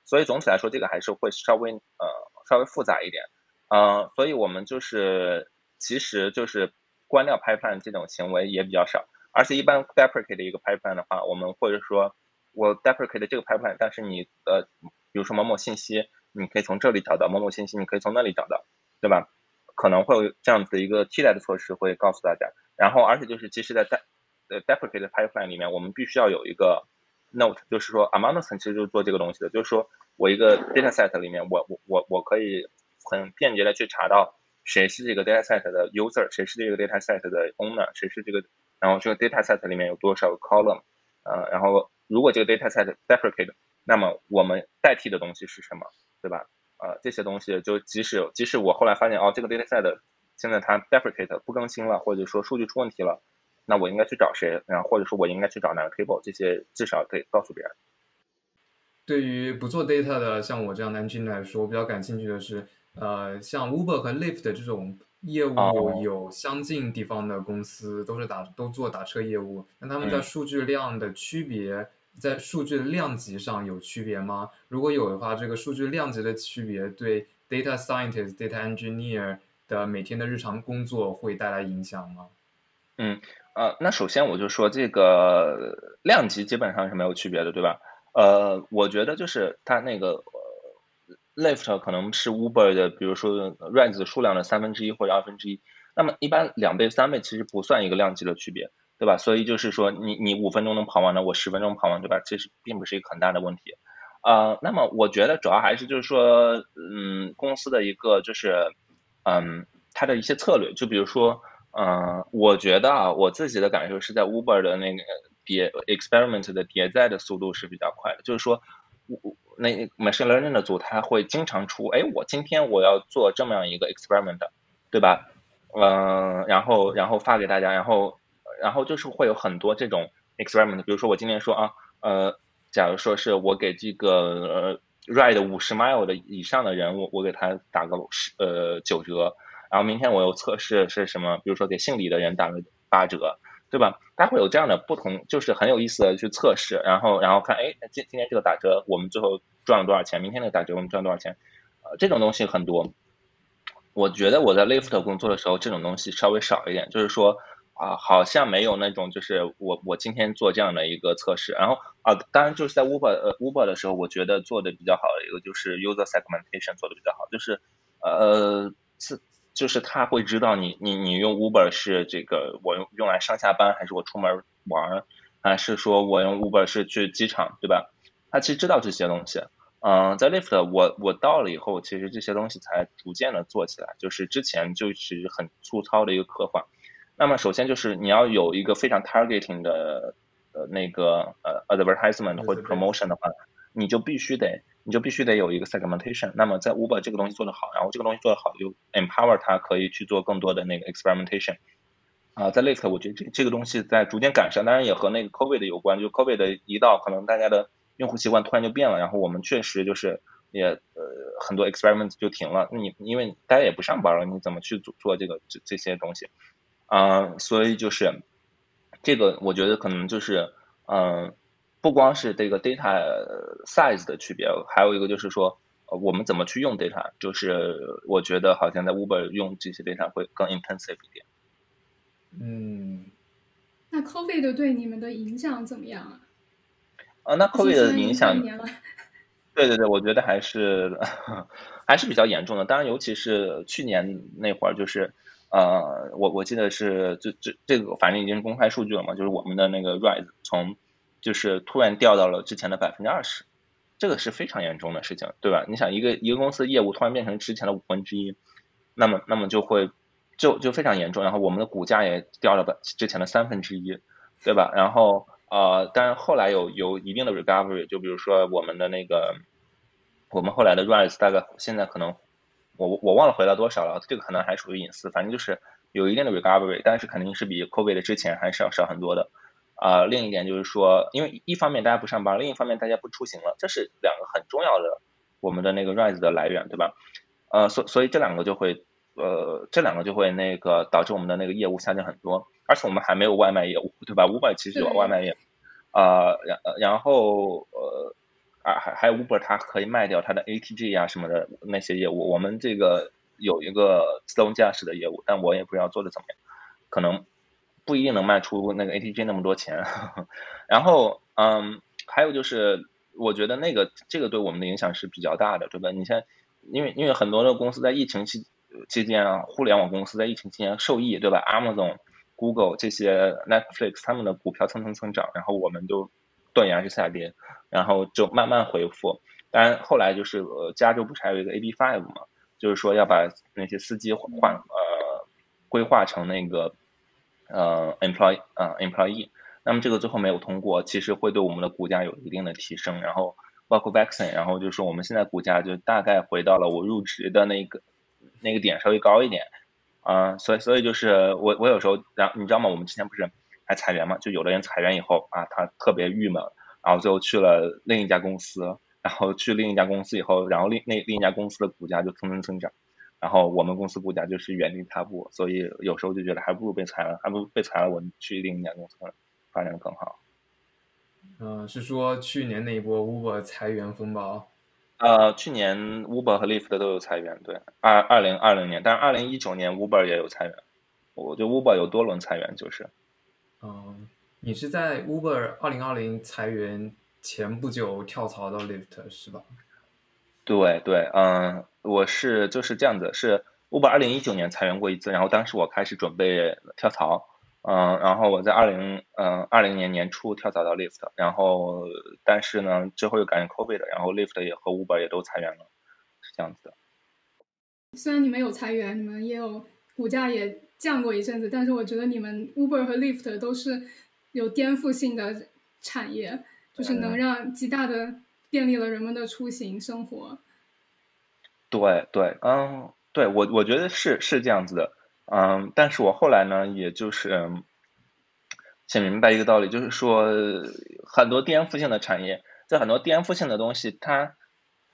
所以总体来说，这个还是会稍微呃稍微复杂一点，呃，所以我们就是其实就是关掉 pipeline 这种行为也比较少，而且一般 deprecate 的一个 pipeline 的话，我们或者说我 deprecate 这个 pipeline，但是你呃比如说某某信息。你可以从这里找到某某信息，你可以从那里找到，对吧？可能会有这样子的一个替代的措施会告诉大家。然后，而且就是其实，在在呃 deprecate pipeline 里面，我们必须要有一个 note，就是说 among us 其实就是做这个东西的，就是说我一个 data set 里面，我我我我可以很便捷的去查到谁是这个 data set 的 user，谁是这个 data set 的 owner，谁是这个，然后这个 data set 里面有多少个 column，呃，然后如果这个 data set deprecate，那么我们代替的东西是什么？对吧？呃，这些东西就即使即使我后来发现哦，这个 dataset 现在它 deprecate 不更新了，或者说数据出问题了，那我应该去找谁？然后或者说我应该去找哪个 table？这些至少可以告诉别人。对于不做 data 的像我这样的 engineer 来说，我比较感兴趣的是，呃，像 Uber 和 Lyft 这种业务有相近地方的公司，都是打都做打车业务，那他们在数据量的区别。在数据的量级上有区别吗？如果有的话，这个数据量级的区别对 data scientist、data engineer 的每天的日常工作会带来影响吗？嗯，呃，那首先我就说这个量级基本上是没有区别的，对吧？呃，我觉得就是它那个 Lyft 可能是 Uber 的，比如说 rides 数量的三分之一或者二分之一，那么一般两倍、三倍其实不算一个量级的区别。对吧？所以就是说，你你五分钟能跑完的，我十分钟跑完，对吧？其实并不是一个很大的问题。呃，那么我觉得主要还是就是说，嗯，公司的一个就是，嗯，它的一些策略。就比如说，嗯，我觉得啊，我自己的感受是在 Uber 的那个叠 experiment 的迭代的速度是比较快的。就是说，那 machine learning 的组他会经常出，哎，我今天我要做这么样一个 experiment，对吧？嗯，然后然后发给大家，然后。然后就是会有很多这种 experiment，比如说我今天说啊，呃，假如说是我给这个呃 ride 五十 mile 的以上的人，我我给他打个十呃九折，然后明天我又测试是什么，比如说给姓李的人打个八折，对吧？它会有这样的不同，就是很有意思的去测试，然后然后看，哎，今今天这个打折我们最后赚了多少钱？明天那个打折我们赚多少钱？呃，这种东西很多。我觉得我在 Lyft 工作的时候，这种东西稍微少一点，就是说。啊，好像没有那种，就是我我今天做这样的一个测试，然后啊，当然就是在 Uber 呃 Uber 的时候，我觉得做的比较好的一个就是 user segmentation 做的比较好，就是呃是就是他会知道你你你用 Uber 是这个我用用来上下班，还是我出门玩，还是说我用 Uber 是去机场，对吧？他其实知道这些东西，嗯，在 Lyft 我我到了以后，其实这些东西才逐渐的做起来，就是之前就是很粗糙的一个刻画。那么首先就是你要有一个非常 targeting 的呃那个呃 advertisement 或者 promotion 的话，你就必须得你就必须得有一个 segmentation。那么在 Uber 这个东西做得好，然后这个东西做得好，就 empower 它可以去做更多的那个 experimentation。啊，在 Lyft 我觉得这这个东西在逐渐赶上，当然也和那个 COVID 有关，就 COVID 的一到，可能大家的用户习惯突然就变了，然后我们确实就是也呃很多 experiment 就停了。你因为大家也不上班了，你怎么去做做这个这这些东西？啊，所以就是这个，我觉得可能就是，嗯，不光是这个 data size 的区别，还有一个就是说，我们怎么去用 data，就是我觉得好像在 Uber 用这些 data 会更 intensive 一点。嗯，那 COVID 对你们的影响怎么样啊？啊，那 COVID 的影响，对对对，我觉得还是还是比较严重的。当然，尤其是去年那会儿，就是。呃，我我记得是这这这个反正已经是公开数据了嘛，就是我们的那个 rise 从就是突然掉到了之前的百分之二十，这个是非常严重的事情，对吧？你想一个一个公司的业务突然变成之前的五分之一，那么那么就会就就非常严重，然后我们的股价也掉了百之前的三分之一，对吧？然后呃，但是后来有有一定的 recovery，就比如说我们的那个我们后来的 rise 大概现在可能。我我忘了回到多少了，这个可能还属于隐私，反正就是有一定的 recovery，但是肯定是比 COVID 的之前还是要少很多的。啊，另一点就是说，因为一方面大家不上班，另一方面大家不出行了，这是两个很重要的我们的那个 rise 的来源，对吧？呃，所所以这两个就会呃这两个就会那个导致我们的那个业务下降很多，而且我们还没有外卖业务，对吧？Uber 其实有外卖业务，啊，然然后呃。啊，还还有 Uber，它可以卖掉它的 ATG 啊什么的那些业务。我们这个有一个自动驾驶的业务，但我也不知道做的怎么样，可能不一定能卖出那个 ATG 那么多钱。然后，嗯，还有就是，我觉得那个这个对我们的影响是比较大的，对吧？你像，因为因为很多的公司在疫情期期间啊，互联网公司在疫情期间受益，对吧？Amazon、Google 这些 Netflix 他们的股票蹭蹭蹭涨，然后我们就。断崖式下跌，然后就慢慢恢复。当然后来就是呃，加州不是还有一个 AB five 嘛，就是说要把那些司机换呃规划成那个呃 employee 啊 employee。那么这个最后没有通过，其实会对我们的股价有一定的提升。然后包括 vaccine，然后就是我们现在股价就大概回到了我入职的那个那个点稍微高一点啊。所以所以就是我我有时候然后你知道吗？我们之前不是。还裁员嘛？就有的人裁员以后啊，他特别郁闷，然后最后去了另一家公司，然后去另一家公司以后，然后另那另一家公司的股价就蹭蹭蹭涨，然后我们公司股价就是原地踏步，所以有时候就觉得还不如被裁了，还不如被裁了，我去另一家公司发展更好。嗯，是说去年那一波 Uber 裁员风暴？呃，去年 Uber 和 Lyft 都有裁员，对，二二零二零年，但是二零一九年 Uber 也有裁员，我觉得 Uber 有多轮裁员就是。嗯，你是在 Uber 二零二零裁员前不久跳槽到 Lyft 是吧？对对，嗯，我是就是这样子，是 Uber 二零一九年裁员过一次，然后当时我开始准备跳槽，嗯，然后我在二零嗯二零年年初跳槽到 Lyft，然后但是呢之后又赶上 COVID，然后 Lyft 也和 Uber 也都裁员了，是这样子的。虽然你们有裁员，你们也有股价也。降过一阵子，但是我觉得你们 Uber 和 Lyft 都是有颠覆性的产业，就是能让极大的便利了人们的出行生活。对对，嗯，对我我觉得是是这样子的，嗯，但是我后来呢，也就是想明白一个道理，就是说很多颠覆性的产业，在很多颠覆性的东西，它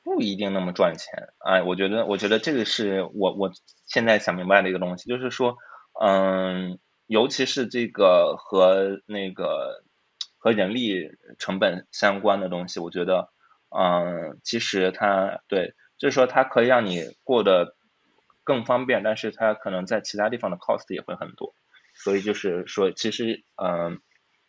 不一定那么赚钱。哎，我觉得我觉得这个是我我现在想明白的一个东西，就是说。嗯，尤其是这个和那个和人力成本相关的东西，我觉得，嗯，其实它对，就是说它可以让你过得更方便，但是它可能在其他地方的 cost 也会很多，所以就是说，其实，嗯，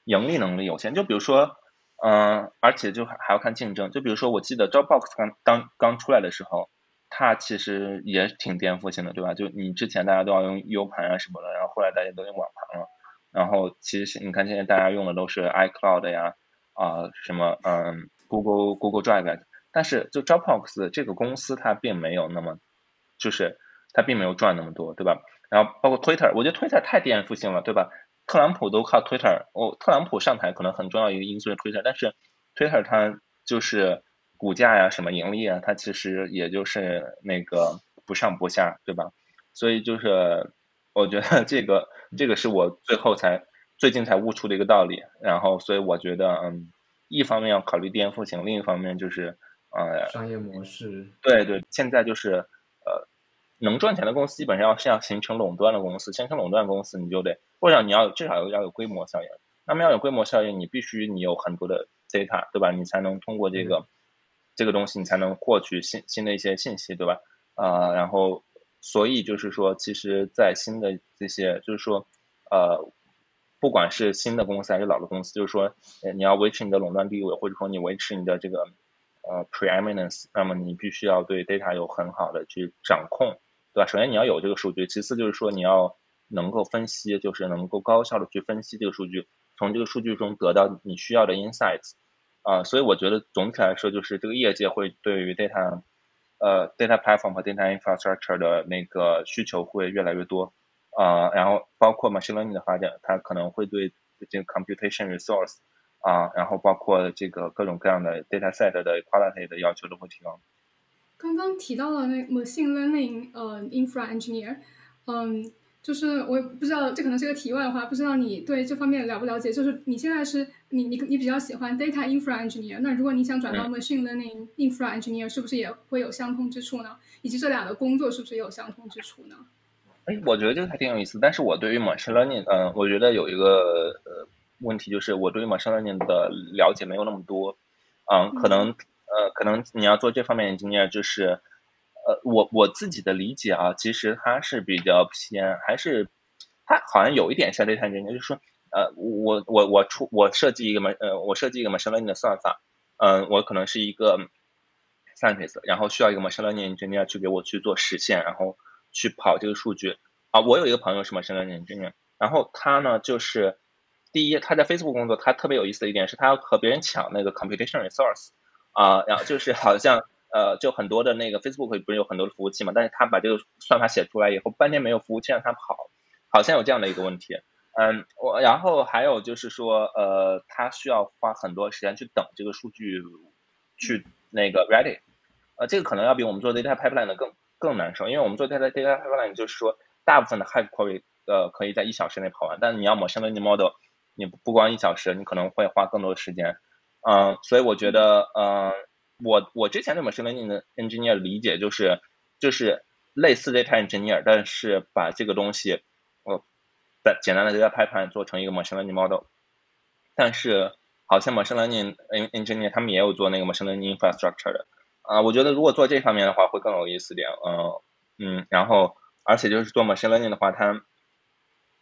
盈利能力有限。就比如说，嗯，而且就还要看竞争。就比如说，我记得 Dropbox 刚刚刚出来的时候。它其实也挺颠覆性的，对吧？就你之前大家都要用 U 盘啊什么的，然后后来大家都用网盘了，然后其实你看现在大家用的都是 iCloud 呀，啊什么嗯 Google Google Drive，但是就 Dropbox 这个公司它并没有那么，就是它并没有赚那么多，对吧？然后包括 Twitter，我觉得 Twitter 太颠覆性了，对吧？特朗普都靠 Twitter，哦，特朗普上台可能很重要一个因素是 Twitter，但是 Twitter 它就是股价呀、什么盈利啊，它其实也就是那个不上不下，对吧？所以就是我觉得这个这个是我最后才最近才悟出的一个道理，然后所以我觉得嗯，一方面要考虑颠覆性，另一方面就是呃商业模式，对对，现在就是呃。能赚钱的公司基本上要是要形成垄断的公司，形成垄断公司，你就得或者你要至少要有规模效应。那么要有规模效应，你必须你有很多的 data，对吧？你才能通过这个这个东西，你才能获取新新的一些信息，对吧？啊，然后所以就是说，其实，在新的这些，就是说，呃，不管是新的公司还是老的公司，就是说，呃你要维持你的垄断地位，或者说你维持你的这个呃 preeminence，那么你必须要对 data 有很好的去掌控。对吧？首先你要有这个数据，其次就是说你要能够分析，就是能够高效的去分析这个数据，从这个数据中得到你需要的 insights。啊，所以我觉得总体来说，就是这个业界会对于 data，呃，data platform 和 data infrastructure 的那个需求会越来越多。啊，然后包括 machine learning 的发展，它可能会对这个 computation resource，啊，然后包括这个各种各样的 data set 的 quality 的要求都会提高。刚刚提到了那 machine learning，呃，infra engineer，嗯，就是我也不知道，这可能是个题外话，不知道你对这方面了不了解？就是你现在是你你你比较喜欢 data infra engineer，那如果你想转到 machine learning infra engineer，是不是也会有相通之处呢？以及这俩的工作是不是也有相通之处呢？哎，我觉得这个还挺有意思。但是我对于 machine learning，嗯，我觉得有一个呃问题，就是我对于 machine learning 的了解没有那么多，嗯，可能。呃，可能你要做这方面的经验，就是，呃，我我自己的理解啊，其实它是比较偏，还是它好像有一点像 data engineer，就是说，呃，我我我出我设计一个嘛，呃，我设计一个 machine learning 的算法，嗯，我可能是一个 scientist，然后需要一个 machine learning engineer 去给我去做实现，然后去跑这个数据啊。我有一个朋友是 machine learning engineer，然后他呢，就是第一，他在 Facebook 工作，他特别有意思的一点是他要和别人抢那个 computation resource。啊，然后就是好像呃，就很多的那个 Facebook 不是有很多的服务器嘛，但是他把这个算法写出来以后，半天没有服务器让他跑，好像有这样的一个问题。嗯，我然后还有就是说，呃，他需要花很多时间去等这个数据去那个 ready，呃，这个可能要比我们做 data pipeline 的更更难受，因为我们做 data data pipeline 就是说，大部分的 high query 呃可以在一小时内跑完，但是你要 machine learning model，你不光一小时，你可能会花更多的时间。嗯，所以我觉得，嗯，我我之前对 machine learning 的 engineer 理解就是，就是类似 data engineer，但是把这个东西，呃，在简单的 data pipeline 做成一个 machine learning model。但是好像 machine learning engineer 他们也有做那个 machine learning infrastructure 的，啊，我觉得如果做这方面的话会更有意思点，嗯嗯，然后而且就是做 machine learning 的话，它，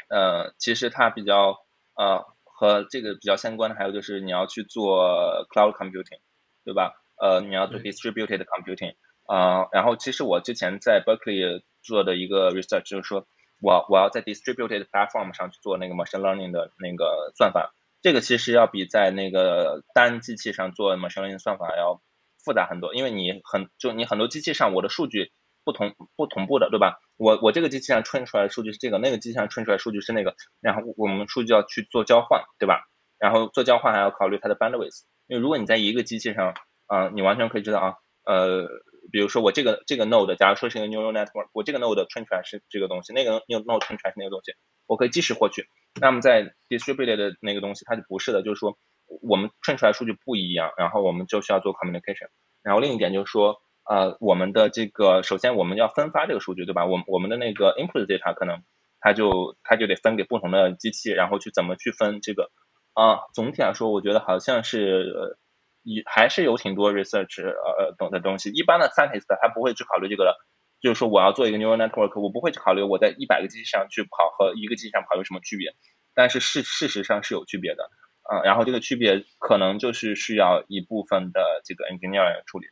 呃，其实它比较，呃。和这个比较相关的还有就是你要去做 cloud computing，对吧？呃，你要做 distributed computing，啊，然后其实我之前在 Berkeley 做的一个 research 就是说我我要在 distributed platform 上去做那个 machine learning 的那个算法，这个其实要比在那个单机器上做 machine learning 算法要复杂很多，因为你很就你很多机器上我的数据。不同不同步的，对吧？我我这个机器上 train 出来的数据是这个，那个机器上 train 出来数据是那个，然后我们数据要去做交换，对吧？然后做交换还要考虑它的 bandwidth，因为如果你在一个机器上，啊，你完全可以知道啊，呃，比如说我这个这个 node，假如说是一个 neural network，我这个 node 传出来是这个东西，那个 node 传出来是那个东西，我可以即时获取。那么在 distributed 的那个东西它就不是的，就是说我们 train 出来数据不一样，然后我们就需要做 communication。然后另一点就是说。呃，我们的这个首先我们要分发这个数据，对吧？我我们的那个 input data 可能它就它就得分给不同的机器，然后去怎么去分这个啊？总体来说，我觉得好像是一还是有挺多 research 呃懂的东西。一般的 scientist 他不会去考虑这个的，就是说我要做一个 neural network，我不会去考虑我在一百个机器上去跑和一个机器上跑有什么区别。但是事事实上是有区别的啊。然后这个区别可能就是需要一部分的这个 engineer 来处理。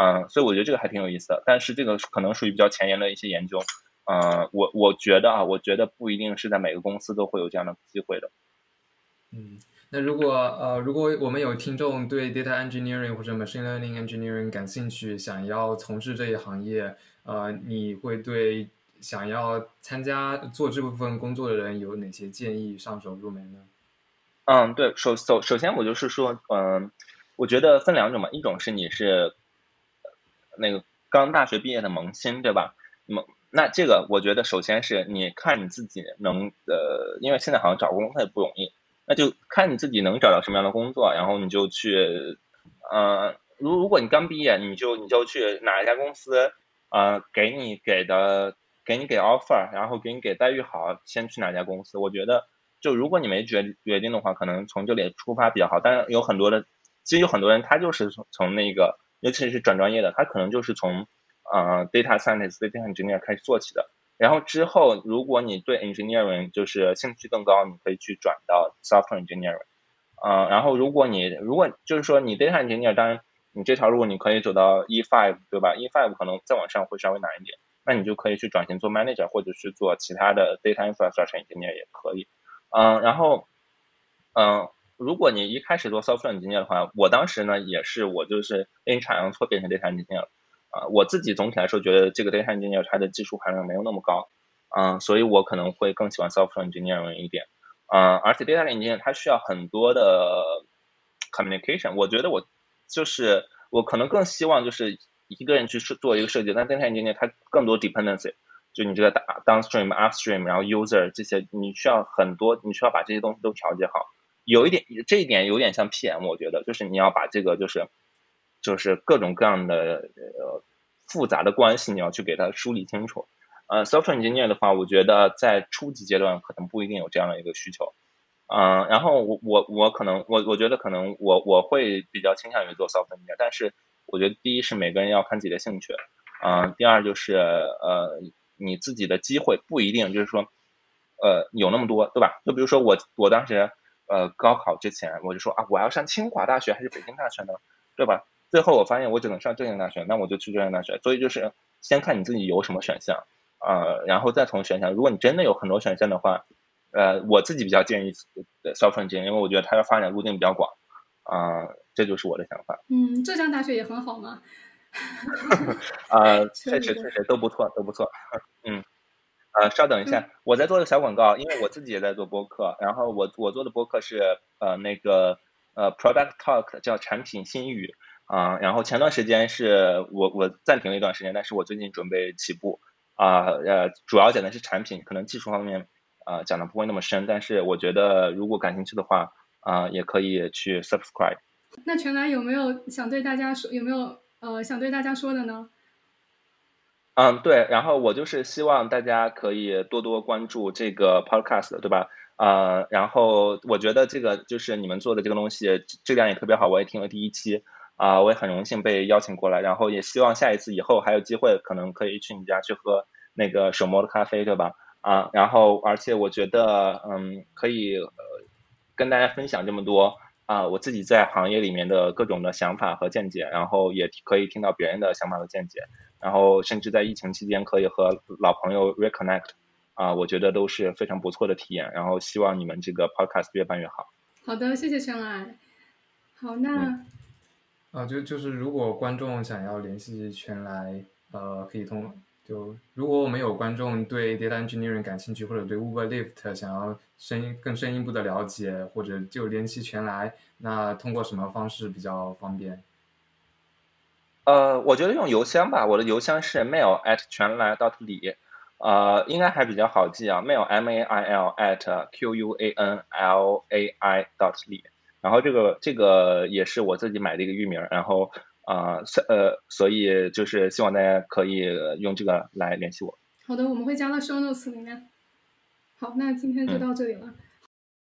嗯，所以我觉得这个还挺有意思的，但是这个可能属于比较前沿的一些研究。嗯，我我觉得啊，我觉得不一定是在每个公司都会有这样的机会的。嗯，那如果呃，如果我们有听众对 data engineering 或者 machine learning engineering 感兴趣，想要从事这一行业，呃，你会对想要参加做这部分工作的人有哪些建议上手入门呢？嗯，对，首首首先我就是说，嗯，我觉得分两种嘛，一种是你是那个刚大学毕业的萌新，对吧？萌，那这个我觉得首先是你看你自己能呃，因为现在好像找工作也不容易。那就看你自己能找到什么样的工作，然后你就去，呃，如如果你刚毕业，你就你就去哪一家公司，呃，给你给的给你给 offer，然后给你给待遇好，先去哪家公司。我觉得，就如果你没决决定的话，可能从这里出发比较好。但是有很多的，其实有很多人他就是从从那个，尤其是转专业的，他可能就是从呃 data scientist、data engineer 开始做起的。然后之后，如果你对 engineering 就是兴趣更高，你可以去转到 software engineering。嗯，然后如果你如果就是说你 data engineer，当然你这条路你可以走到 E five，对吧？E five 可能再往上会稍微难一点，那你就可以去转型做 manager，或者是做其他的 data infrastructure engineer 也可以。嗯，然后嗯，如果你一开始做 software engineer 的话，我当时呢也是我就是阴差阳错变成 data engineer。啊，我自己总体来说觉得这个 data engineer 它的技术含量没有那么高，嗯，所以我可能会更喜欢 software engineer 一点，嗯，而且 data engineer 它需要很多的 communication，我觉得我就是我可能更希望就是一个人去做一个设计，但 data engineer 它更多 dependency，就你这个 downstream、upstream，然后 user 这些，你需要很多，你需要把这些东西都调节好，有一点这一点有点像 PM，我觉得就是你要把这个就是。就是各种各样的呃复杂的关系，你要去给它梳理清楚。呃，software engineer 的话，我觉得在初级阶段可能不一定有这样的一个需求。嗯，然后我我我可能我我觉得可能我我会比较倾向于做 software engineer，但是我觉得第一是每个人要看自己的兴趣，嗯，第二就是呃你自己的机会不一定就是说呃有那么多，对吧？就比如说我我当时呃高考之前我就说啊我要上清华大学还是北京大学呢，对吧？最后我发现我只能上浙江大学，那我就去浙江大学。所以就是先看你自己有什么选项，呃，然后再从选项。如果你真的有很多选项的话，呃，我自己比较建议 software engineer，因为我觉得它的发展路径比较广，啊，这就是我的想法。嗯，浙江大学也很好嘛。啊 确实确实都不错，都不错。嗯，呃，稍等一下，我在做个小广告，因为我自己也在做播客，然后我我做的播客是呃那个呃 product talk，叫产品新语。啊，然后前段时间是我我暂停了一段时间，但是我最近准备起步啊，呃，主要讲的是产品，可能技术方面啊讲的不会那么深，但是我觉得如果感兴趣的话啊，也可以去 subscribe。那全来有没有想对大家说，有没有呃想对大家说的呢？嗯，对，然后我就是希望大家可以多多关注这个 podcast，对吧？啊，然后我觉得这个就是你们做的这个东西质量也特别好，我也听了第一期。啊，我也很荣幸被邀请过来，然后也希望下一次以后还有机会，可能可以去你家去喝那个手磨的咖啡，对吧？啊，然后而且我觉得，嗯，可以跟大家分享这么多啊，我自己在行业里面的各种的想法和见解，然后也可以听到别人的想法和见解，然后甚至在疫情期间可以和老朋友 reconnect，啊，我觉得都是非常不错的体验，然后希望你们这个 podcast 越办越好。好的，谢谢全来。好，那。啊，就就是如果观众想要联系全来，呃，可以通就如果我们有观众对 data engineering 感兴趣，或者对 Uber Lift 想要深更深一步的了解，或者就联系全来，那通过什么方式比较方便？呃，我觉得用邮箱吧，我的邮箱是 mail at 全来 dot 里，呃，应该还比较好记啊，mail m a i l at q u a n l a i dot 里。然后这个这个也是我自己买的一个域名，然后啊，呃，所以就是希望大家可以用这个来联系我。好的，我们会加到 show notes 里面。好，那今天就到这里了。